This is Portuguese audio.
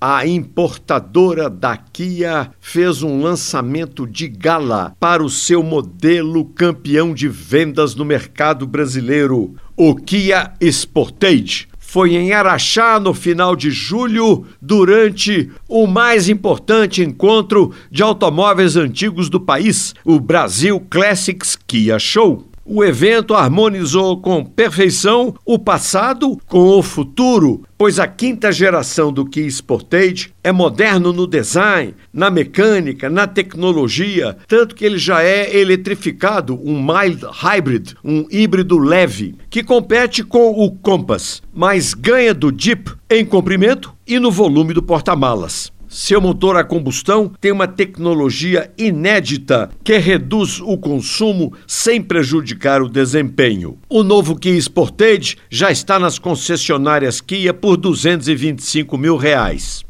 a importadora da Kia fez um lançamento de gala para o seu modelo campeão de vendas no mercado brasileiro, o Kia Sportage. Foi em Araxá no final de julho, durante o mais importante encontro de automóveis antigos do país, o Brasil Classics Kia Show. O evento harmonizou com perfeição o passado com o futuro, pois a quinta geração do Kia Sportage é moderno no design, na mecânica, na tecnologia, tanto que ele já é eletrificado, um mild hybrid, um híbrido leve, que compete com o Compass, mas ganha do Jeep em comprimento e no volume do porta-malas. Seu motor a combustão tem uma tecnologia inédita que reduz o consumo sem prejudicar o desempenho. O novo Kia Sportage já está nas concessionárias Kia por 225 mil reais.